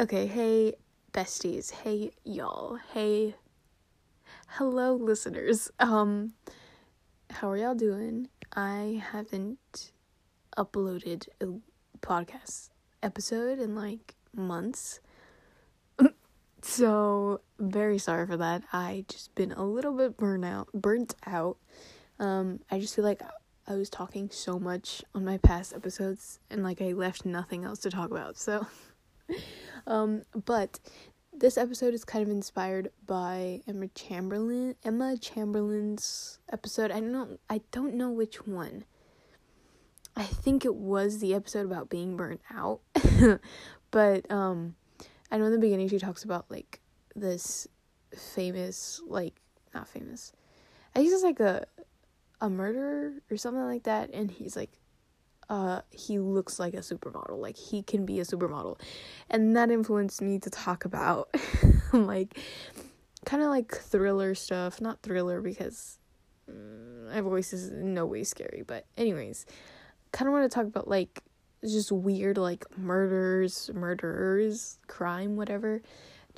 Okay, hey besties, hey y'all, hey hello listeners. Um how are y'all doing? I haven't uploaded a podcast episode in like months. so, very sorry for that. I just been a little bit burnt out, burnt out. Um I just feel like I was talking so much on my past episodes and like I left nothing else to talk about. So um, but this episode is kind of inspired by Emma Chamberlain, Emma Chamberlain's episode. I don't know, I don't know which one. I think it was the episode about being burnt out. but um I know in the beginning she talks about like this famous like not famous. I think it's like a a murderer or something like that and he's like uh he looks like a supermodel. Like he can be a supermodel. And that influenced me to talk about like kind of like thriller stuff. Not thriller because mm, my voice is no way scary but anyways kind of want to talk about like just weird like murders murderers crime whatever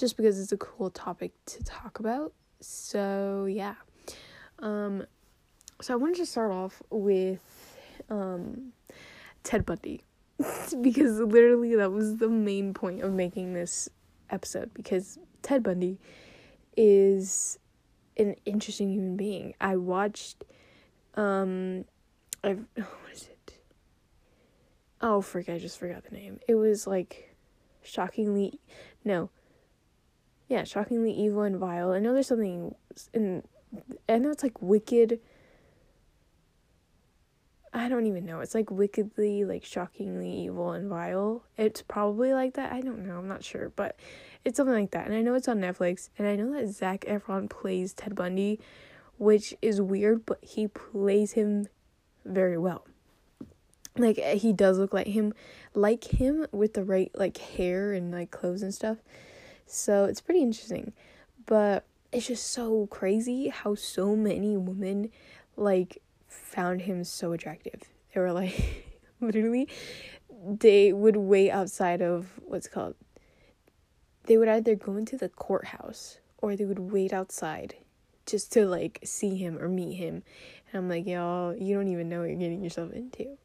just because it's a cool topic to talk about. So yeah. Um so i wanted to start off with um Ted Bundy. because literally that was the main point of making this episode because Ted Bundy is an interesting human being. I watched um I what is it? Oh, frick, I just forgot the name. It was like shockingly no. Yeah, shockingly evil and vile. I know there's something in I know it's like wicked I don't even know. It's like wickedly, like shockingly evil and vile. It's probably like that. I don't know. I'm not sure, but it's something like that. And I know it's on Netflix. And I know that Zac Efron plays Ted Bundy, which is weird, but he plays him very well. Like eh, he does look like him, like him with the right like hair and like clothes and stuff. So it's pretty interesting, but it's just so crazy how so many women like found him so attractive. They were like, literally, they would wait outside of what's called. They would either go into the courthouse or they would wait outside just to like see him or meet him. And I'm like, y'all, you don't even know what you're getting yourself into.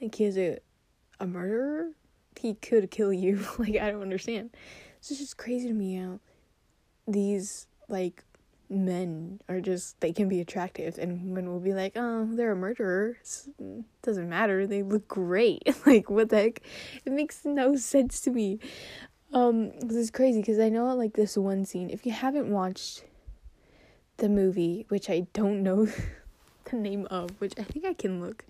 Like, he is a, a murderer. He could kill you. like, I don't understand. So it's just crazy to me how these like men are just they can be attractive. And women will be like oh they're a murderer. It doesn't matter. They look great. Like what the heck? It makes no sense to me. Um this is crazy because i know like this one scene. If you haven't watched the movie which i don't know the name of which i think i can look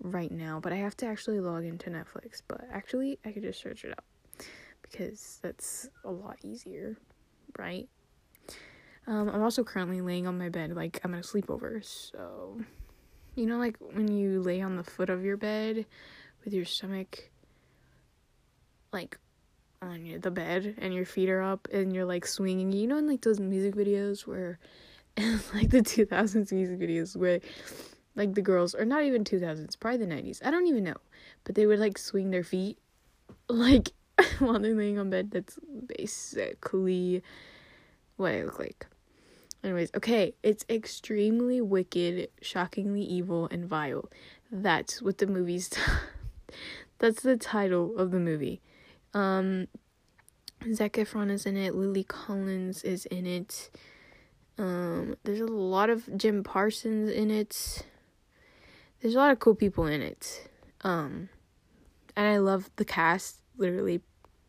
right now but i have to actually log into netflix. But actually i could just search it up because that's a lot easier right um, I'm also currently laying on my bed, like I'm at a sleepover. So, you know, like when you lay on the foot of your bed with your stomach, like on the bed and your feet are up and you're like swinging. You know, in like those music videos where, like the 2000s music videos where, like the girls, or not even 2000s, probably the 90s. I don't even know, but they would like swing their feet, like while they're laying on bed. That's basically what I look like. Anyways, okay, it's extremely wicked, shockingly evil, and vile. That's what the movie's. T- that's the title of the movie. Um, Zac Efron is in it. Lily Collins is in it. Um, there's a lot of Jim Parsons in it. There's a lot of cool people in it. Um, and I love the cast. Literally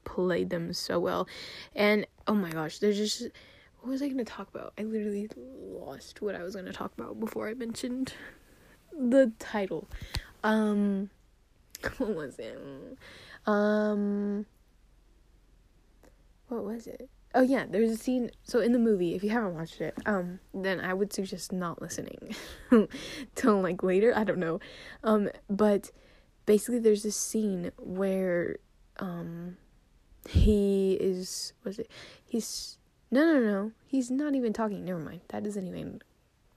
played them so well. And oh my gosh, there's just what was I going to talk about? I literally lost what I was going to talk about before I mentioned the title. Um, what was it? Um, what was it? Oh yeah, there's a scene. So in the movie, if you haven't watched it, um, then I would suggest not listening till like later. I don't know, um, but basically, there's this scene where um, he is was it? He's no, no, no. He's not even talking. Never mind. That doesn't even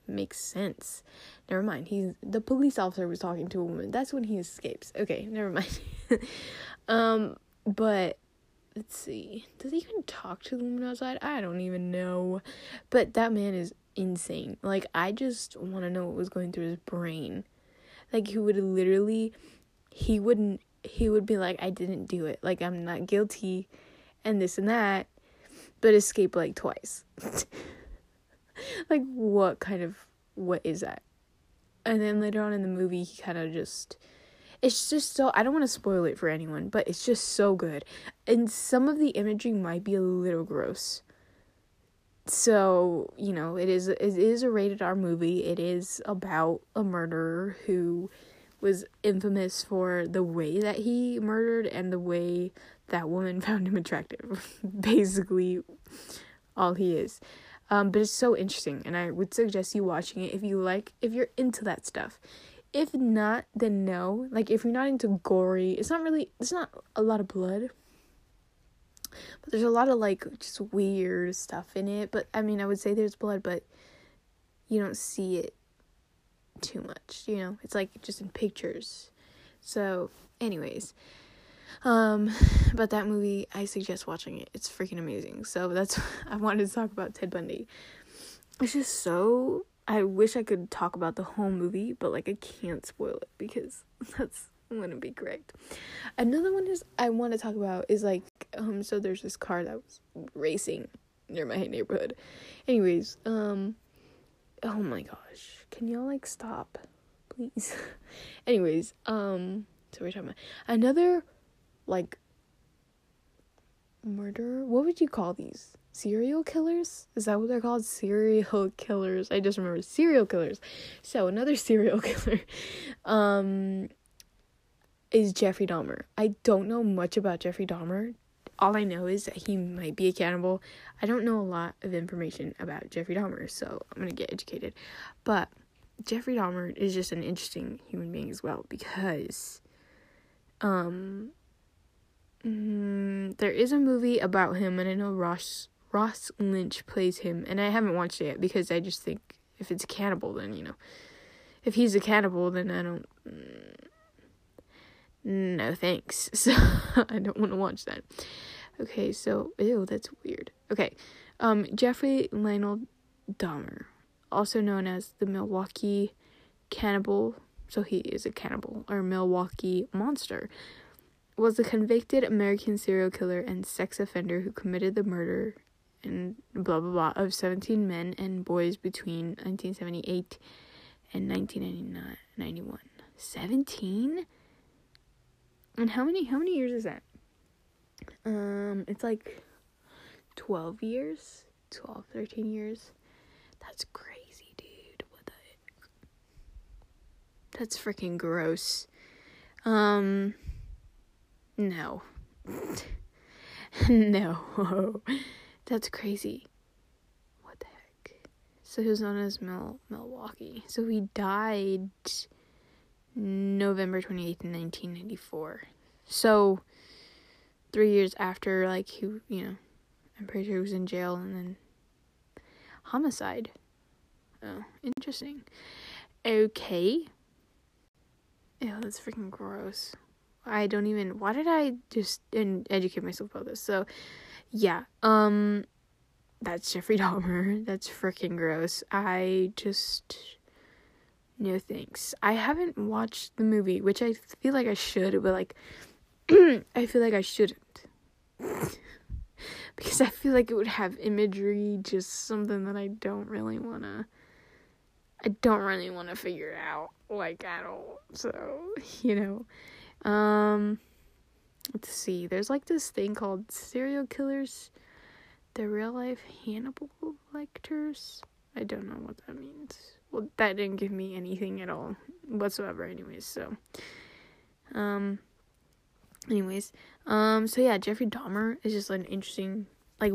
make sense. Never mind. He's the police officer was talking to a woman. That's when he escapes. Okay, never mind. um, but let's see. Does he even talk to the woman outside? I don't even know. But that man is insane. Like I just want to know what was going through his brain. Like he would literally he wouldn't he would be like I didn't do it. Like I'm not guilty and this and that but escape like twice. like what kind of what is that? And then later on in the movie he kind of just it's just so I don't want to spoil it for anyone, but it's just so good. And some of the imagery might be a little gross. So, you know, it is it is a rated R movie. It is about a murderer who was infamous for the way that he murdered and the way that woman found him attractive. Basically all he is. Um, but it's so interesting and I would suggest you watching it if you like if you're into that stuff. If not then no. Like if you're not into gory it's not really it's not a lot of blood. But there's a lot of like just weird stuff in it. But i mean i would say there's blood but you don't see it too much you know? It's like just in pictures. So anyways um but that movie i suggest watching it it's freaking amazing so that's i wanted to talk about ted bundy it's just so I wish I could talk about the whole movie, but like I can't spoil it because that's wouldn't be great. Another one is I want to talk about is like um so there's this car that was racing near my neighborhood. Anyways, um oh my gosh. Can y'all like stop? Please. Anyways, um so we're talking about another like murder. What would you call these? serial killers? Is that what they're called? Serial killers. I just remember serial killers. So another serial killer um is jeffrey dahmer. I don't know much about jeffrey dahmer. All i know is that he might be a cannibal. I don't know a lot of information about jeffrey dahmer so i'm gonna get educated. But jeffrey dahmer is just an interesting human being as well because um mm, there is a movie about him and i know ross Ross Lynch plays him, and I haven't watched it yet because I just think if it's cannibal, then you know, if he's a cannibal, then I don't. Mm, no thanks. So I don't want to watch that. Okay, so ew, that's weird. Okay, um, Jeffrey Lionel Dahmer, also known as the Milwaukee Cannibal, so he is a cannibal or Milwaukee Monster, was a convicted American serial killer and sex offender who committed the murder and blah blah blah of 17 men and boys between 1978 and 1991 17 and how many how many years is that? Um it's like 12 years 12 13 years. That's crazy dude. What the heck? That's freaking gross. Um no no that's crazy. What the heck? So he was known as Mil- Milwaukee. So he died November 28th, 1994. So three years after, like, he, you know, I'm pretty sure he was in jail and then homicide. Oh, interesting. Okay. Ew, that's freaking gross. I don't even. Why did I just and educate myself about this? So, yeah, um, that's Jeffrey Dahmer. That's freaking gross. I just. No thanks. I haven't watched the movie, which I feel like I should, but like, I feel like I shouldn't. because I feel like it would have imagery, just something that I don't really want to. I don't really want to figure out, like, at all. So, you know. Um let's see. There's like this thing called serial killers. The real life hannibal Lecters. i don't know what that means. Well that didn't give me anything at all whatsoever anyways so um anyways um so yeah jeffrey dahmer is just an interesting like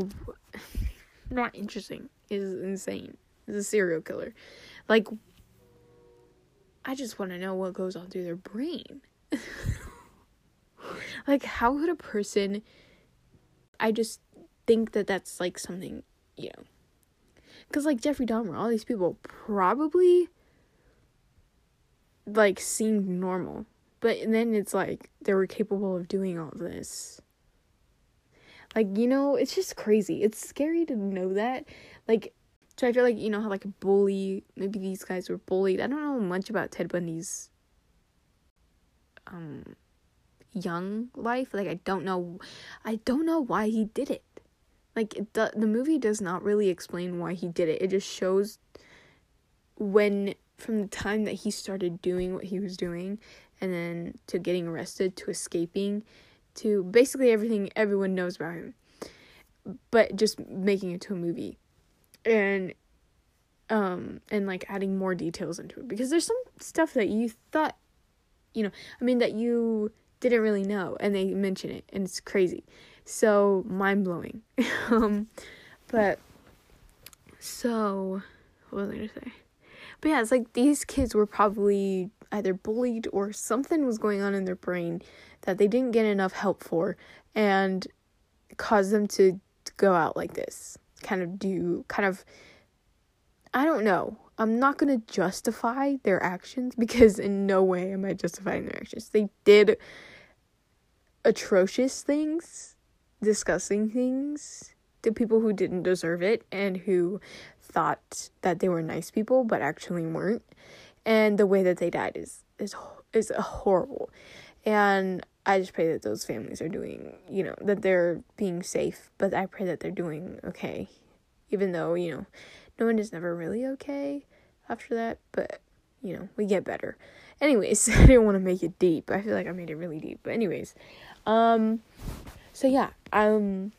not interesting is insane. Is a serial killer. Like i just want to know what goes on through their brain like how could a person i just think that that's like something you know because like jeffrey dahmer all these people probably like seemed normal but then it's like they were capable of doing all this Like, you know, it's just crazy. It's scary to know that. Like, so I feel like, you know, how like a bully, maybe these guys were bullied. I don't know much about Ted Bundy's um young life. Like I don't know I don't know why he did it. Like the the movie does not really explain why he did it. It just shows when from the time that he started doing what he was doing and then to getting arrested to escaping to basically everything everyone knows about him but just making it to a movie and um and like adding more details into it because there's some stuff that you thought you know i mean that you didn't really know and they mention it and it's crazy. So mind blowing um but so what was i gonna say? But yeah it's like these kids were probably either bullied or something was going on in their brain that they didn't get enough help for and caused them to, to go out like this kind of do kind of I don't know. I'm not going to justify their actions because in no way am I justifying their actions. They did atrocious things, disgusting things to people who didn't deserve it and who thought that they were nice people but actually weren't. And the way that they died is is is horrible. And I just pray that those families are doing, you know, that they're being safe, but I pray that they're doing okay. Even though, you know, no one is never really okay after that, but, you know, we get better. Anyways, I didn't want to make it deep. I feel like I made it really deep. But anyways, um so yeah, um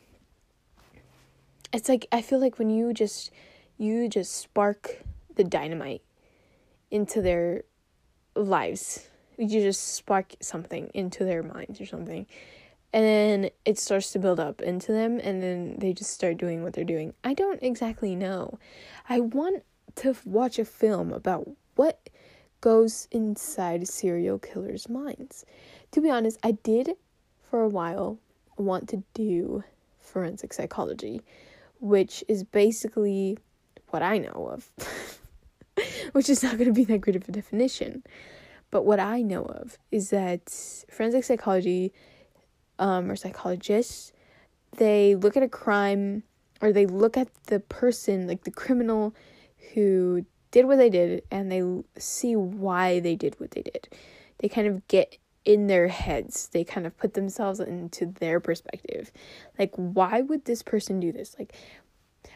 it's like I feel like when you just you just spark the dynamite into their lives you just spark something into their minds or something and then it starts to build up into them and then they just start doing what they're doing. I don't exactly know. I want to watch a film about what goes inside serial killers minds. To be honest i did for a while want to do forensic psychology which is basically what i know of which is not going to be that great of a definition. But what I know of is that forensic psychology um, or psychologists, they look at a crime or they look at the person, like the criminal who did what they did, and they see why they did what they did. They kind of get in their heads, they kind of put themselves into their perspective. Like, why would this person do this? Like,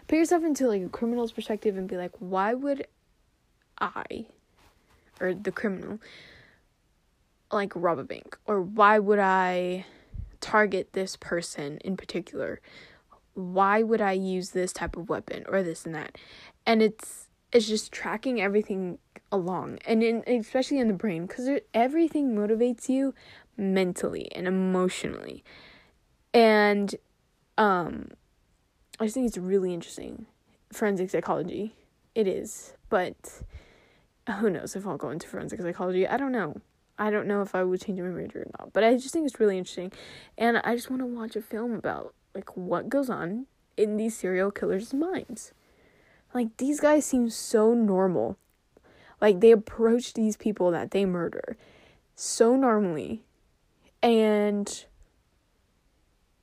put yourself into like a criminal's perspective and be like, why would I or the criminal like rob a bank or why would I target this person in particular? Why would I use this type of weapon or this and that? And it's it's just tracking everything along and in, especially in the brain because everything motivates you mentally and emotionally and um i just think it's really interesting forensic psychology it is but who knows if I'll go into forensic psychology. I don't know. I don't know if I would change my major or not, but I just think it's really interesting. And I just want to watch a film about like what goes on in these serial killers' minds. Like these guys seem so normal. Like they approach these people that they murder so normally and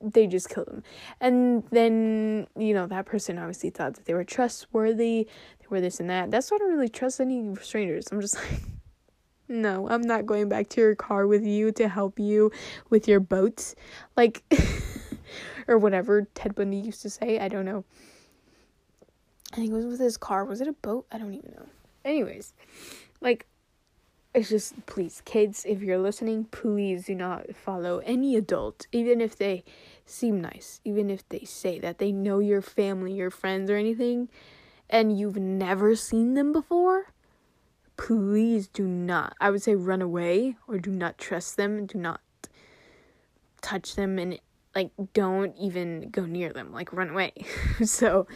they just kill them. And then, you know, that person obviously thought that they were trustworthy, they were this and that. That's why I don't really trust any strangers. I'm just like, no, I'm not going back to your car with you to help you with your boats. Like, or whatever Ted Bundy used to say. I don't know. I think it was with his car. Was it a boat? I don't even know. Anyways, like, it's just please kids if you're listening please do not follow any adult even if they seem nice even if they say that they know your family your friends or anything and you've never seen them before please do not i would say run away or do not trust them do not touch them and like don't even go near them like run away so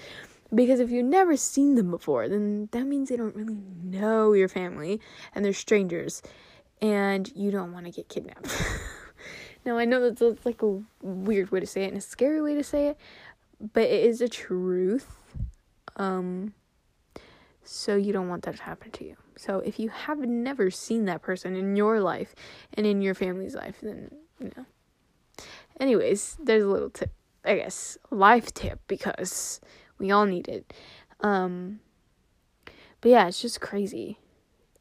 because if you've never seen them before, then that means they don't really know your family and they're strangers and you don't want to get kidnapped. now, I know that's like a weird way to say it and a scary way to say it, but it is a truth. Um, so you don't want that to happen to you. So if you have never seen that person in your life and in your family's life, then you know. Anyways, there's a little tip. I guess, life tip because we all need it. Um, but yeah, it's just crazy.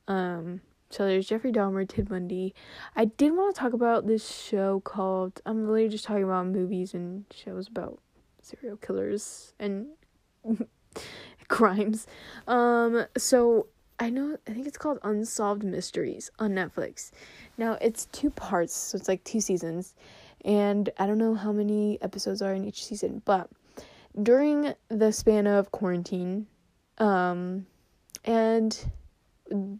Um, so there's Jeffrey Dahmer, Ted Bundy. I did want to talk about this show called. I'm literally just talking about movies and shows about serial killers and crimes. Um, so I know I think it's called Unsolved Mysteries on Netflix. Now it's two parts, so it's like two seasons, and I don't know how many episodes are in each season, but during the span of quarantine, um, and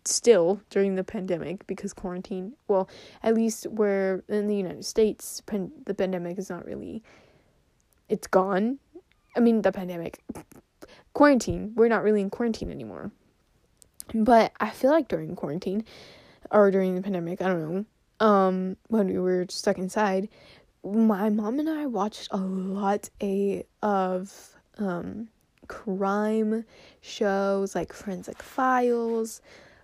still during the pandemic because quarantine, well, at least where in the United States, pan- the pandemic is not really, it's gone. I mean, the pandemic, quarantine, we're not really in quarantine anymore but I feel like during quarantine or during the pandemic, I don't know, um, when we were stuck inside, my mom and I watched a lot a of um crime shows like Forensic Files,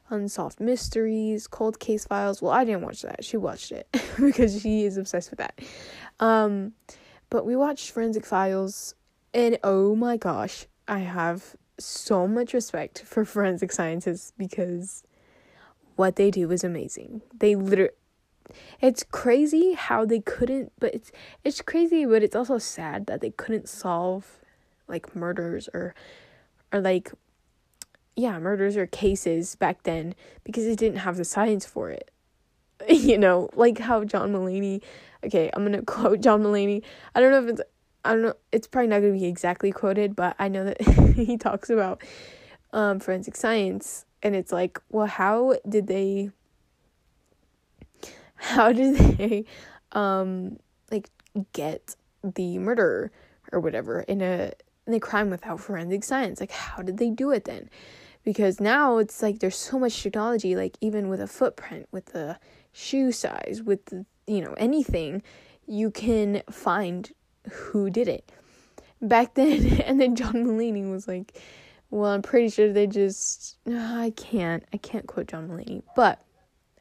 Unsolved Mysteries, Cold Case Files. Well, I didn't watch that. She watched it because she is obsessed with that. Um, but we watched Forensic Files, and oh my gosh, I have so much respect for forensic scientists because what they do is amazing. They literally it's crazy how they couldn't but it's it's crazy but it's also sad that they couldn't solve like murders or or like yeah, murders or cases back then because they didn't have the science for it. you know, like how John Mulaney okay, I'm gonna quote John Mulaney. I don't know if it's I don't know, it's probably not going to be exactly quoted, but I know that he talks about um, forensic science, and it's like, well, how did they, how did they, um, like, get the murderer or whatever in a, in a crime without forensic science? Like, how did they do it then? Because now it's like there's so much technology, like, even with a footprint, with the shoe size, with the, you know, anything, you can find who did it back then. And then John Mulaney was like, well, I'm pretty sure they just. I can't. I can't quote John Mulaney, but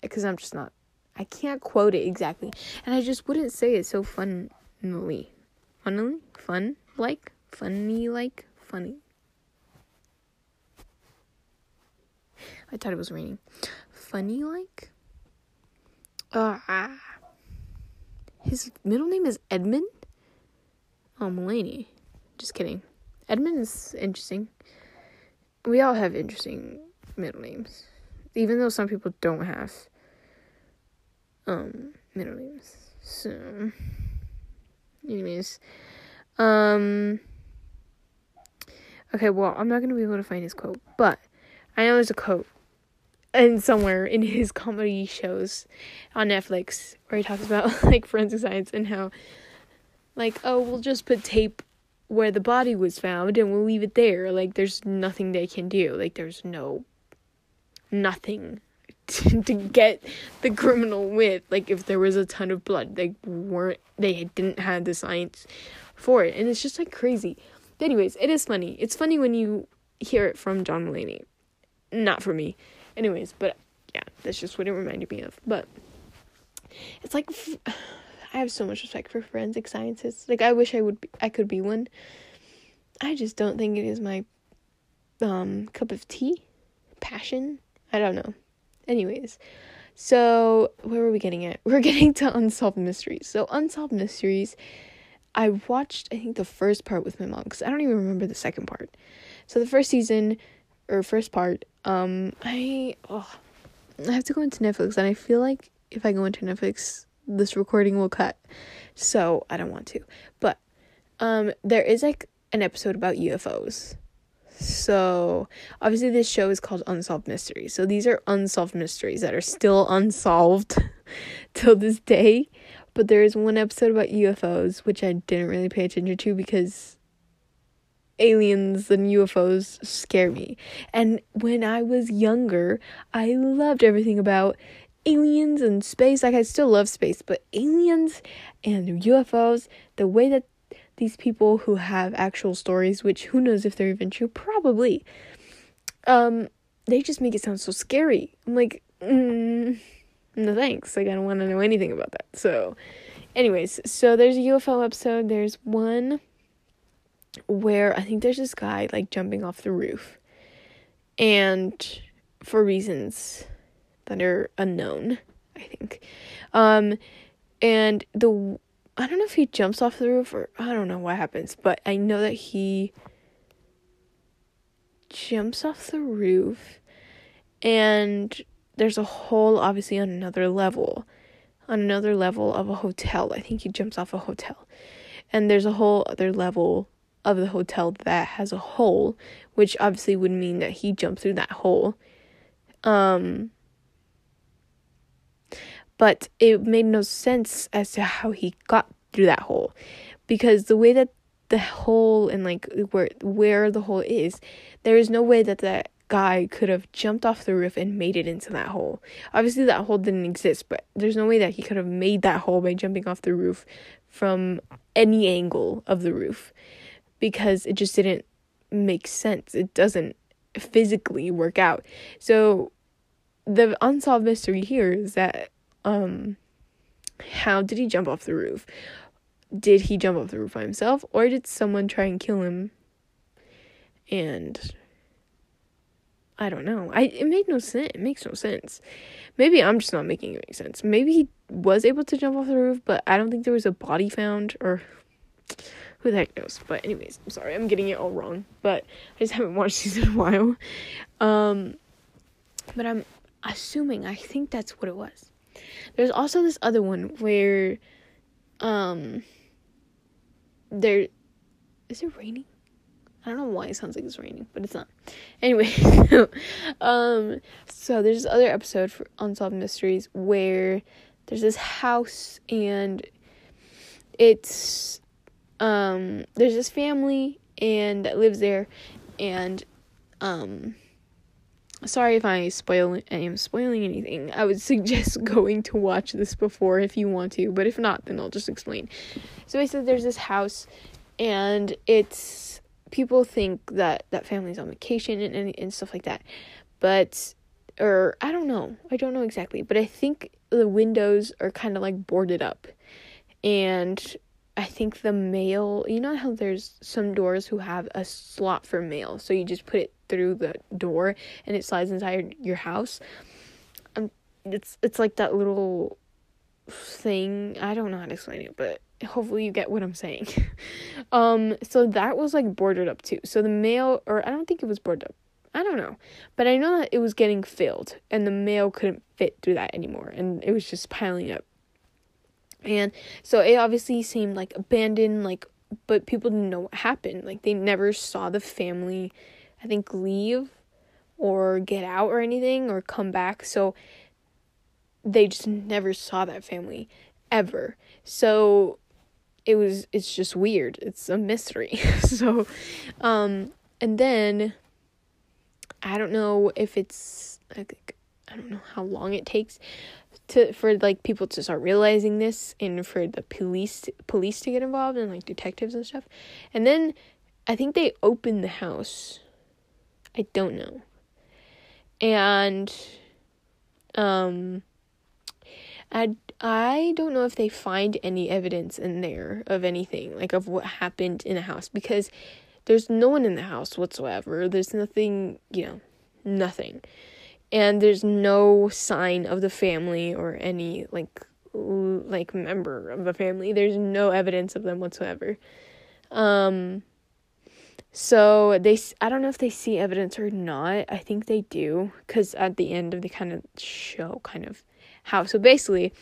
because I'm just not. I can't quote it exactly, and I just wouldn't say it so funnily, funnily, fun like, funny like, funny. I thought it was raining. Funny like. Ah. Uh, his middle name is Edmund. Oh, Mulaney. Just kidding. Edmund is interesting. We all have interesting middle names. Even though some people don't have um middle names. So anyways. Um Okay, well, I'm not gonna be able to find his quote, but I know there's a quote and somewhere in his comedy shows on Netflix where he talks about like forensic science and how like, oh, we'll just put tape where the body was found and we'll leave it there. Like, there's nothing they can do. Like, there's no nothing to, to get the criminal with. Like, if there was a ton of blood, they weren't, they didn't have the science for it. And it's just like crazy. But, anyways, it is funny. It's funny when you hear it from John Mulaney, not from me. Anyways, but yeah, that's just what it reminded me of. But it's like. I have so much respect for forensic scientists. Like I wish I would be, I could be one. I just don't think it is my um cup of tea, passion. I don't know. Anyways, so where were we getting at? We're getting to unsolved mysteries. So unsolved mysteries. I watched I think the first part with my mom because I don't even remember the second part. So the first season or first part, um, I oh, I have to go into Netflix and I feel like if I go into Netflix this recording will cut. So I don't want to. But um there is like an episode about UFOs. So obviously this show is called Unsolved Mysteries. So these are unsolved mysteries that are still unsolved till this day. But there is one episode about UFOs which I didn't really pay attention to because aliens and UFOs scare me. And when I was younger, I loved everything about aliens and space. Like, I still love space, but aliens and UFOs, the way that these people who have actual stories, which who knows if they're even true, probably, um, they just make it sound so scary. I'm like, mm, no thanks. Like, I don't want to know anything about that. So, Anyways, so there's a UFO episode. There's one where I think there's this guy like jumping off the roof. And for reasons that are unknown, I think. Um and the I don't know if he jumps off the roof or I don't know what happens, but I know that he jumps off the roof and there's a hole obviously on another level on another level of a hotel. I think he jumps off a hotel. And there's a whole other level of the hotel that has a hole which obviously would mean that he jumped through that hole. Um but it made no sense as to how he got through that hole because the way that the hole and like where where the hole is there is no way that that guy could have jumped off the roof and made it into that hole. Obviously, that hole didn't exist, but there's no way that he could have made that hole by jumping off the roof from any angle of the roof because it just didn't make sense. It doesn't physically work out. So, the unsolved mystery here is that um how did he jump off the roof? Did he jump off the roof by himself or did someone try and kill him? And I don't know. I it made no sense. It makes no sense. Maybe I'm just not making it make sense. Maybe he was able to jump off the roof, but I don't think there was a body found or who the heck knows. But anyways, I'm sorry. I'm getting it all wrong. But I just haven't watched these in a while. Um but I'm assuming I think that's what it was. There's also this other one where um there is it raining? I don't know why it sounds like it's raining, but it's not. Anyway, um, so there's this other episode for Unsolved Mysteries where there's this house and it's um there's this family and that lives there and um sorry if I spoil I am spoiling anything. I would suggest going to watch this before if you want to, but if not, then I'll just explain. So basically there's this house and it's people think that that family's on vacation and, and, and stuff like that. But, or I don't know. I don't know exactly. But I think the windows are kind of like boarded up. And I think the mail, you know how there's some doors who have a slot for mail. So you just put it through the door and it slides inside your house. Um, it's it's like that little thing. I don't know how to explain it, but hopefully you get what I'm saying. um, so that was like boarded up too. So the mail, or I don't think it was boarded up. I don't know, but I know that it was getting filled, and the mail couldn't fit through that anymore, and it was just piling up. And so it obviously seemed like abandoned, like, but people didn't know what happened. Like they never saw the family, I think, leave or get out or anything or come back. So they just never saw that family ever. So it was it's just weird. It's a mystery. so um and then I don't know if it's like I don't know how long it takes to for like people to start realizing this and for the police police to get involved and like detectives and stuff. And then I think they opened the house. I don't know. And um I I don't know if they find any evidence in there of anything, like of what happened in the house, because there's no one in the house whatsoever. There's nothing, you know, nothing. And there's no sign of the family or any like like member of the family. There's no evidence of them whatsoever. Um so they I don't know if they see evidence or not. I think they do cuz at the end of the kind of show kind of how. So basically,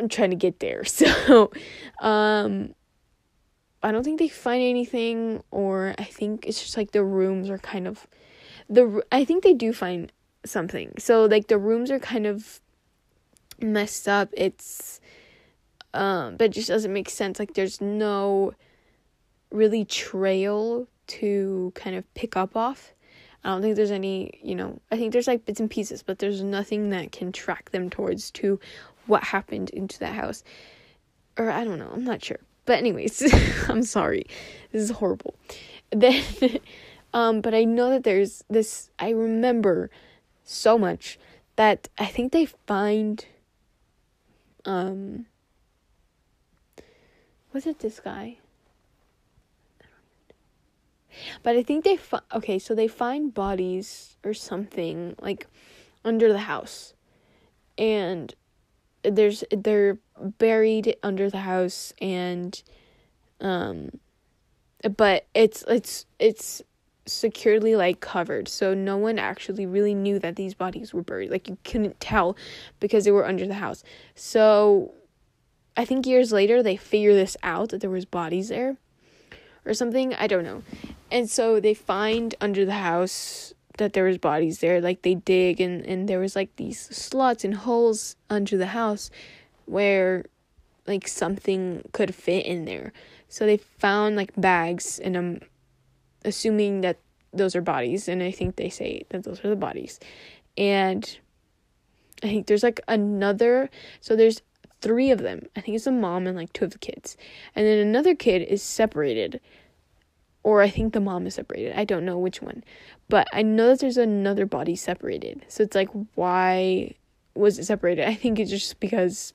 I'm trying to get there. So, um, I don't think they find anything, or I think it's just like the rooms are kind of the. I think they do find something. So like the rooms are kind of messed up. It's um, but it just doesn't make sense. Like there's no really trail to kind of pick up off. I don't think there's any, you know, I think there's like bits and pieces, but there's nothing that can track them towards to what happened into that house. Or I don't know, I'm not sure. But anyways, I'm sorry. This is horrible. Then um but I know that there's this I remember so much that I think they find um Was it this guy? But I think they fi- okay, so they find bodies or something like under the house. And there's they're buried under the house and um but it's it's it's securely like covered. So no one actually really knew that these bodies were buried. Like you couldn't tell because they were under the house. So i think years later they figure this out that there was bodies there or something i don't know. And so they find under the house that there was bodies there like they dig and and there was like these slots and holes under the house where like something could fit in there. So they found like bags and i'm assuming that those are bodies and i think they say that those are the bodies. And i think there's like another so there's three of them i think it's a mom and like two of the kids and then another kid is separated or I think the mom is separated. I don't know which one. But I know that there's another body separated. So it's like why was it separated? I think it's just because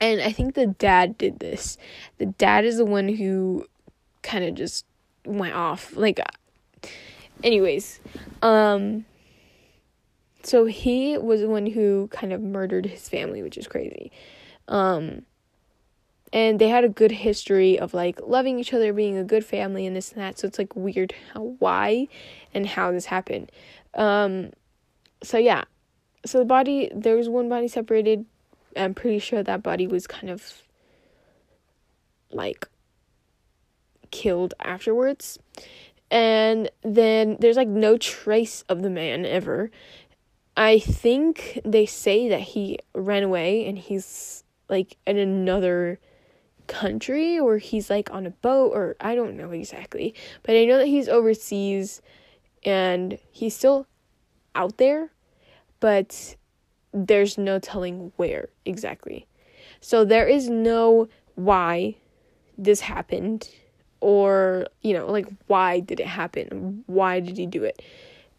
and I think the dad did this. The dad is the one who kind of just went off. Like anyways, um so he was the one who kind of murdered his family, which is crazy. Um and they had a good history of like loving each other, being a good family, and this and that. So it's like weird how why and how this happened. Um, so yeah, so the body there was one body separated. I'm pretty sure that body was kind of like killed afterwards. And then there's like no trace of the man ever. I think they say that he ran away and he's like in another country or he's like on a boat or I don't know exactly. But I know that he's overseas and he's still out there, but there's no telling where exactly. So there is no why this happened or, you know, like why did it happen? Why did he do it?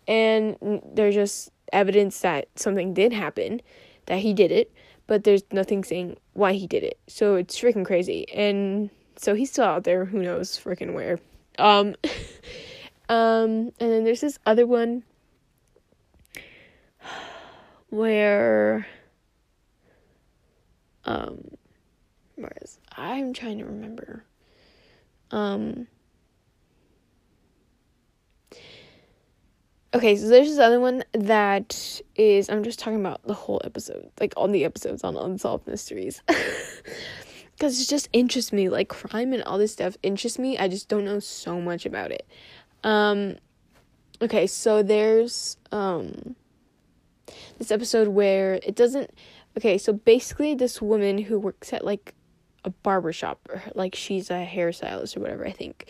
And there's just evidence that something did happen, that he did it, but there's nothing saying why he did it. So it's freaking crazy. And so he's still out there, who knows freaking where. Um um and then there's this other one where um where is I'm trying to remember. Um Okay, so there's this other one that is I'm just talking about the whole episode, like all the episodes on unsolved mysteries. Cuz it just interests me, like crime and all this stuff interests me. I just don't know so much about it. Um okay, so there's um this episode where it doesn't okay, so basically this woman who works at like a barber shop or like she's a hairstylist or whatever, I think,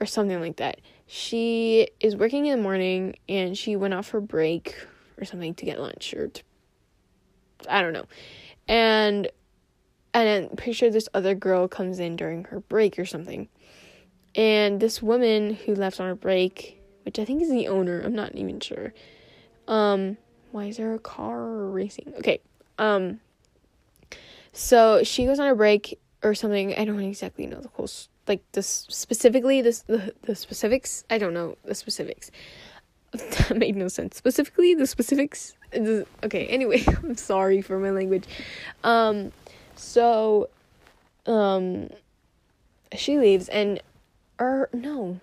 or something like that she is working in the morning and she went off for break or something to get lunch or to, I don't know. And and I'm pretty sure this other girl comes in during her break or something. And this woman who left on her break, which I think is the owner, I'm not even sure. Um, why is there a car racing? Okay. Um so she goes on a break or something. I don't exactly know the whole like this specifically this the, the specifics? I don't know. The specifics. That made no sense. Specifically the specifics? Okay anyway i'm sorry for my language. Um so um she leaves and or no.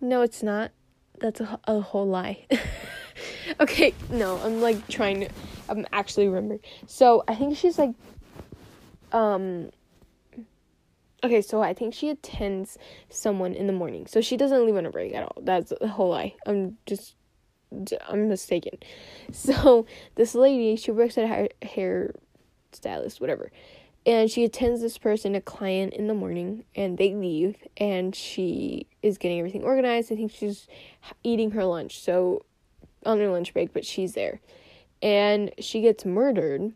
No it's not. That's a, a whole lie. Okay no i'm like trying to I'm actually remembering. So I think she's like, um. Okay, so I think she attends someone in the morning. So she doesn't leave on a break at all. That's a whole lie. I'm just, I'm mistaken. So this lady, she works at a hair, hair stylist, whatever. And she attends this person, a client, in the morning, and they leave, and she is getting everything organized. I think she's eating her lunch, so on her lunch break, but she's there and she gets murdered.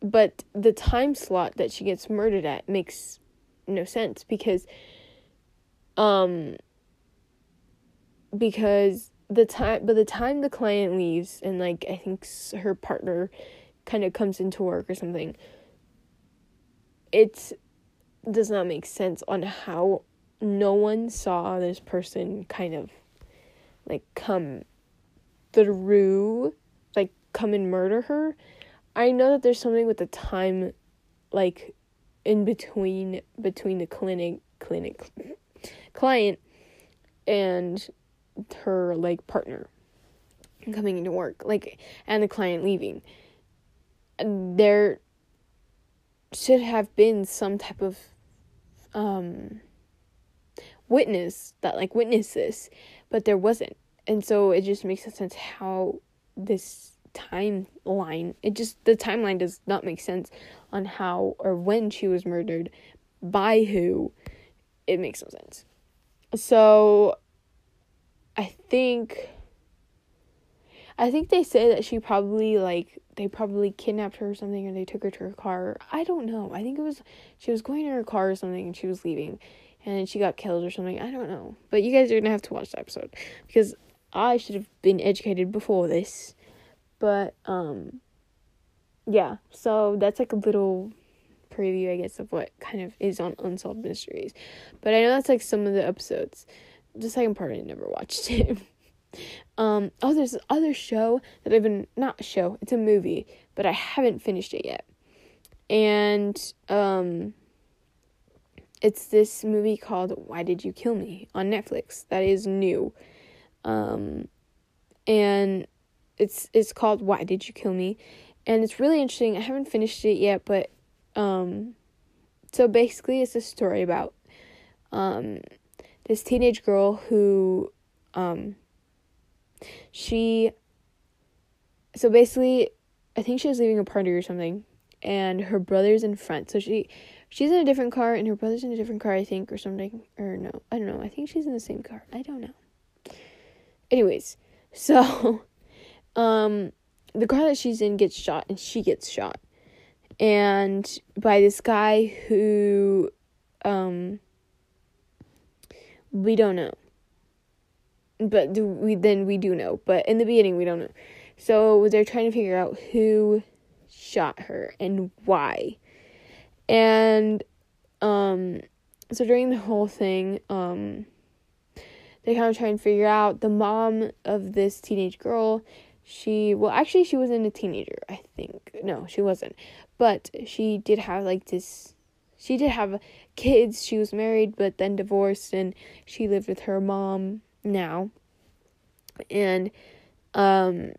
But the time slot that she gets murdered at makes no sense because um because the time but the time the client leaves and like I think her partner kind of comes into work or something. It does not make sense on how no one saw this person kind of like come through come and murder her. I know that there's something with the time like in between between the clinic clinic client and her like partner coming into work like and the client leaving there should have been some type of um witness that like witnessed this but there wasn't and so it just makes a sense how this timeline it just the timeline does not make sense on how or when she was murdered by who it makes no sense. So i think i think they say that she probably like they probably kidnapped her or something or they took her to her car. I don't know. I think it was she was going to her car or something and she was leaving and she got killed or something. I don't know. But you guys are gonna have to watch the episode because i should have been educated before this but um yeah, so that's like a little preview I guess of what kind of is on Unsolved Mysteries. But I know that's like some of the episodes. The second part I never watched it. um oh there's this other show that I've been not a show, it's a movie, but I haven't finished it yet. And um it's this movie called Why Did You Kill Me on Netflix. That is new. Um and it's it's called Why Did You Kill Me? And it's really interesting. I haven't finished it yet, but um so basically it's a story about um this teenage girl who um she so basically I think she was leaving a party or something and her brother's in front. So she she's in a different car and her brother's in a different car, I think, or something. Or no, I don't know. I think she's in the same car. I don't know. Anyways, so um the car that she's in gets shot and she gets shot. And by this guy who um we don't know. But we then we do know. But in the beginning we don't know. So they're trying to figure out who shot her and why. And um so during the whole thing um they kind of try and figure out the mom of this teenage girl she well actually she wasn't a teenager i think. No she wasn't. But she did have like this she did have kids. She was married but then divorced and she lived with her mom now. And um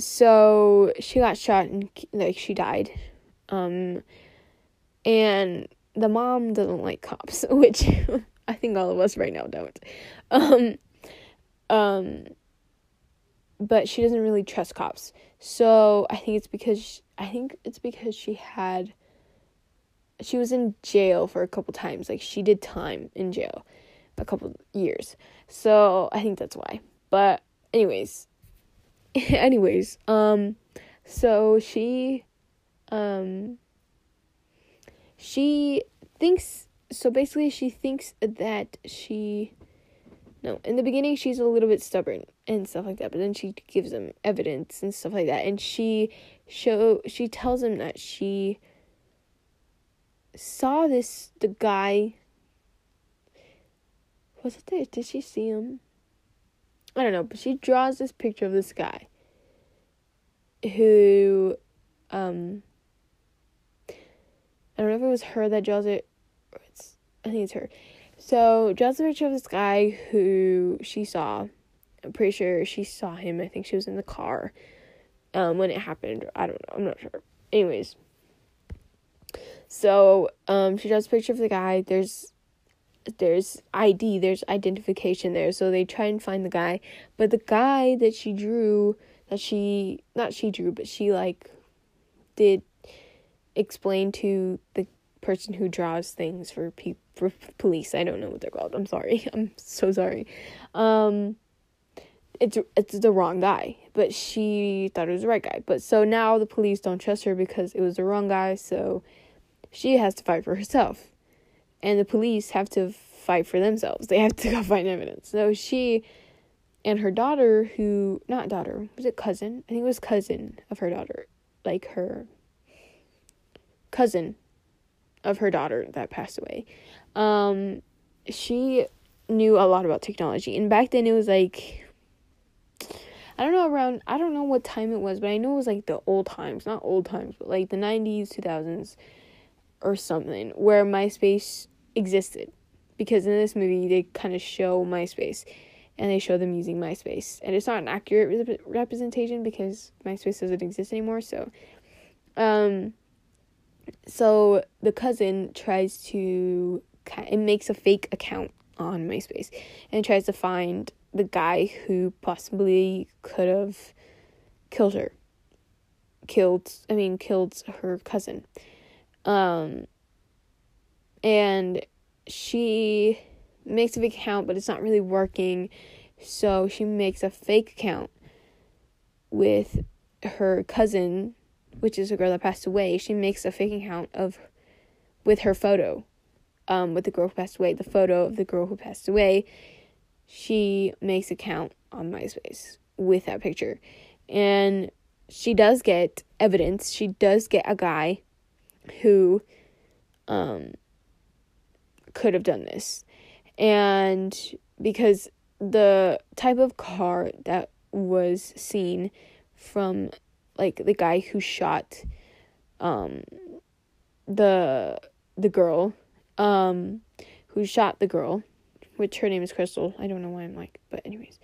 so she got shot and like she died. Um and the mom doesn't like cops which i think all of us right now don't. Um um but she doesn't really trust cops. So I think it's because I think it's because she had she was in jail for a couple times. Like she did time in jail a couple years. So I think that's why. But anyways, anyways, um so she um she thinks so basically she thinks that she no, in the beginning she's a little bit stubborn and stuff like that, but then she gives him evidence and stuff like that, and she show she tells him that she saw this the guy. Was it there? Did she see him? I don't know, but she draws this picture of this guy who um I don't know if it was her that draws it it's I think it's her so, draws a picture of this guy who she saw. I'm pretty sure she saw him. I think she was in the car um, when it happened. I don't know. I'm not sure. Anyways, so um, she draws a picture of the guy. There's there's ID. There's identification there. So they try and find the guy, but the guy that she drew, that she not she drew, but she like did explain to the person who draws things for people for police. I don't know what they're called. I'm sorry. I'm so sorry. Um it's it's the wrong guy, but she thought it was the right guy. But so now the police don't trust her because it was the wrong guy, so she has to fight for herself. And the police have to fight for themselves. They have to go find evidence. So she and her daughter who not daughter, was it cousin? I think it was cousin of her daughter. like her cousin of her daughter that passed away. Um, she knew a lot about technology, and back then it was like I don't know around I don't know what time it was, but I know it was like the old times, not old times, but like the 90s, 2000s or something where MySpace existed. Because in this movie they kind of show MySpace and they show them using MySpace. And it's not an accurate rep- representation because MySpace doesn't exist anymore, so um so the cousin tries to it makes a fake account on MySpace and tries to find the guy who possibly could have killed her. Killed, I mean, killed her cousin. Um, and she makes a fake account, but it's not really working. So she makes a fake account with her cousin, which is a girl that passed away. She makes a fake account of with her photo, um, with the girl who passed away. The photo of the girl who passed away she makes a count on MySpace with that picture. And she does get evidence. She does get a guy who um could have done this. And because the type of car that was seen from like the guy who shot um the the girl um who shot the girl which her name is Crystal. I don't know why I'm like, but anyways.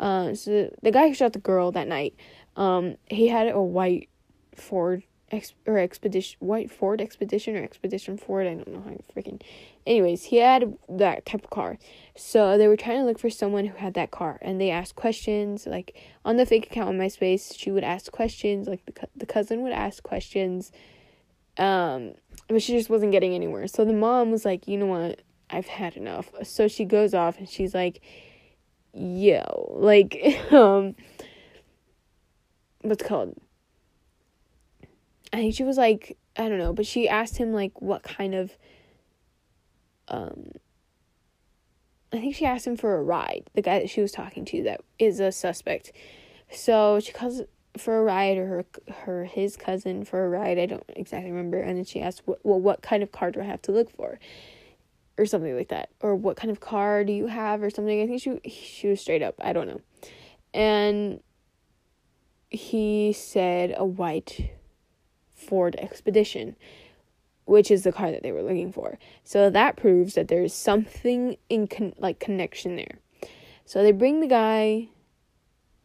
Uh, so the guy who shot the girl that night, um, he had a white Ford ex- or expedition, white Ford expedition or expedition Ford. I don't know how you freaking. Anyways, he had that type of car, so they were trying to look for someone who had that car, and they asked questions like on the fake account on MySpace. She would ask questions, like the the cousin would ask questions, um, but she just wasn't getting anywhere. So the mom was like, you know what? I've had enough. So she goes off and she's like, yo, like, um, what's called? I think she was like, I don't know, but she asked him, like, what kind of, um, I think she asked him for a ride, the guy that she was talking to that is a suspect. So she calls for a ride or her her his cousin for a ride. I don't exactly remember. And then she asked, "Well, what kind of car do I have to look for?" Or something like that or what kind of car do you have or something. I think she she was straight up i don't know. And he said a white ford expedition which is the car that they were looking for. So that proves that there's something in con- like connection there. So they bring the guy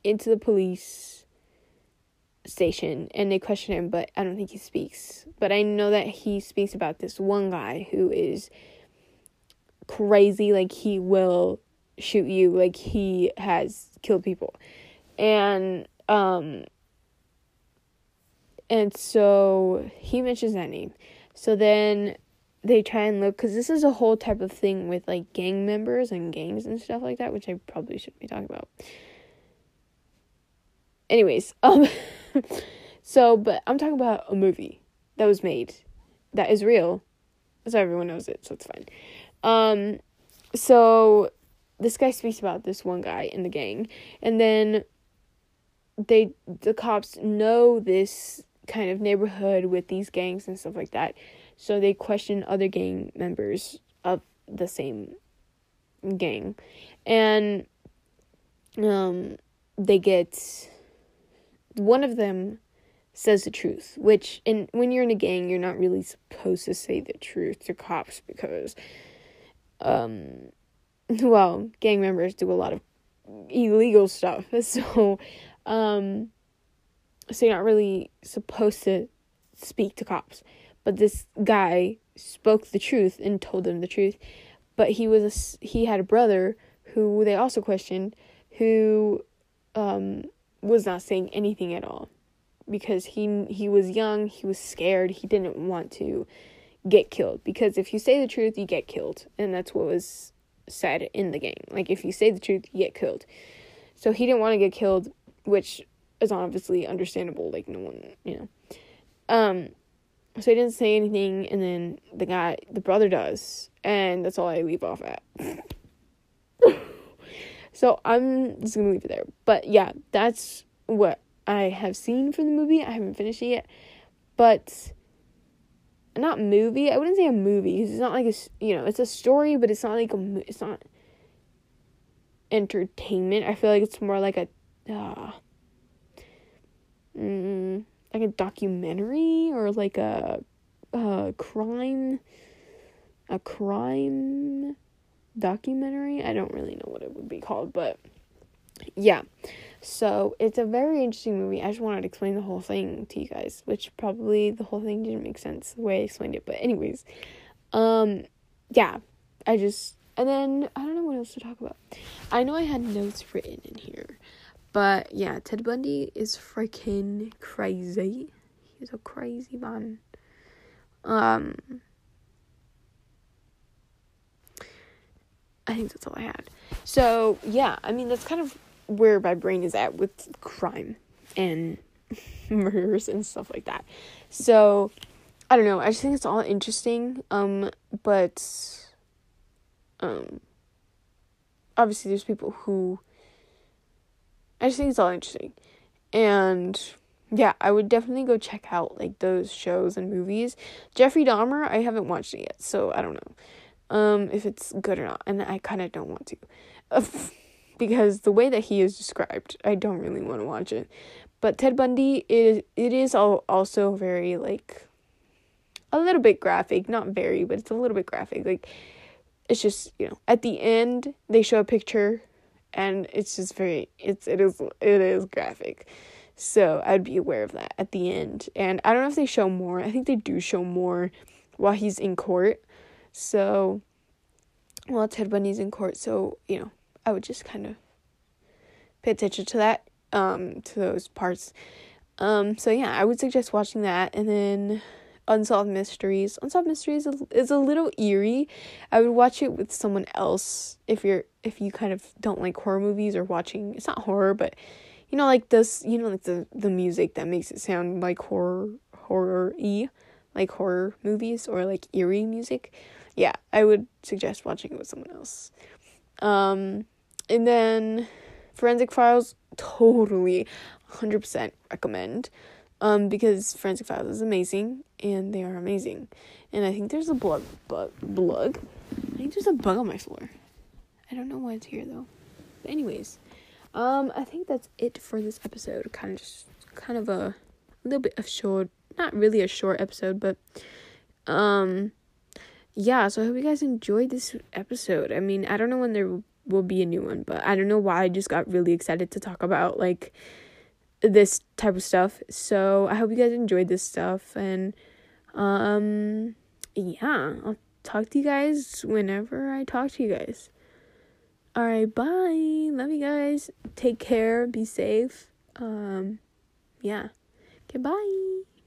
into the police station and they question him but i don't think he speaks. But i know that he speaks about this one guy who is crazy like he will shoot you like he has killed people. And um and so he mentions that name. So then they try and look because this is a whole type of thing with like gang members and gangs and stuff like that which i probably shouldn't be talking about. Anyways um so but i'm talking about a movie that was made that is real. So everyone knows it so it's fine um, so this guy speaks about this one guy in the gang, and then they the cops know this kind of neighborhood with these gangs and stuff like that. So they question other gang members of the same gang. And um they get one of them says the truth, which and when you're in a gang, you're not really supposed to say the truth to cops because um well, gang members do a lot of illegal stuff. So um so you're not really supposed to speak to cops. But this guy spoke the truth and told them the truth. But he was a, he had a brother who they also questioned who um was not saying anything at all because he he was young, he was scared, he didn't want to get killed because if you say the truth, you get killed. And that's what was said in the game. Like if you say the truth, you get killed. So he didn't want to get killed, which is obviously understandable. Like no one, you know. Um so he didn't say anything and then the guy the brother does and that's all I leave off at. so I'm just gonna leave it there. But yeah, that's what I have seen from the movie. I haven't finished it yet, but not movie. I wouldn't say a movie because it's not like a you know it's a story, but it's not like a it's not entertainment. I feel like it's more like a uh, mm, like a documentary or like a, a crime a crime documentary. I don't really know what it would be called, but yeah. So it's a very interesting movie. I just wanted to explain the whole thing to you guys, which probably the whole thing didn't make sense the way I explained it. But anyways, um, yeah, I just and then I don't know what else to talk about. I know I had notes written in here, but yeah, Ted Bundy is freaking crazy. He's a crazy man. Um, I think that's all I had. So yeah, I mean that's kind of where my brain is at with crime and murders and stuff like that. So I don't know. I just think it's all interesting. Um, but um, obviously there's people who I just think it's all interesting, and yeah, I would definitely go check out like those shows and movies. Jeffrey Dahmer, I haven't watched it yet, so I don't know um if it's good or not, and I kind of don't want to. because the way that he is described, I don't really want to watch it. But Ted Bundy is it is also very like a little bit graphic, not very, but it's a little bit graphic. Like it's just, you know, at the end they show a picture and it's just very it's it is it is graphic. So I'd be aware of that at the end. And I don't know if they show more. I think they do show more while he's in court. So while Ted Bundy's in court, so, you know, I would just kind of pay attention to that, um, to those parts. Um, so yeah, I would suggest watching that, and then Unsolved Mysteries. Unsolved Mysteries is a little eerie. I would watch it with someone else if you're if you kind of don't like horror movies or watching. It's not horror, but you know, like this, you know, like the the music that makes it sound like horror horror y, like horror movies or like eerie music. Yeah, I would suggest watching it with someone else. Um, and then Forensic Files, totally 100% recommend. Um, because Forensic Files is amazing and they are amazing. And I think there's a bug, bug, bug. I think there's a bug on my floor. I don't know why it's here though. But anyways, um, I think that's it for this episode. Kind of just, kind of a, a little bit of short, not really a short episode, but, um, yeah, so I hope you guys enjoyed this episode. I mean, I don't know when there will be a new one, but I don't know why I just got really excited to talk about like this type of stuff. So I hope you guys enjoyed this stuff and um yeah, I'll talk to you guys whenever I talk to you guys. All right, bye. Love you guys. Take care. Be safe. Um yeah. Goodbye.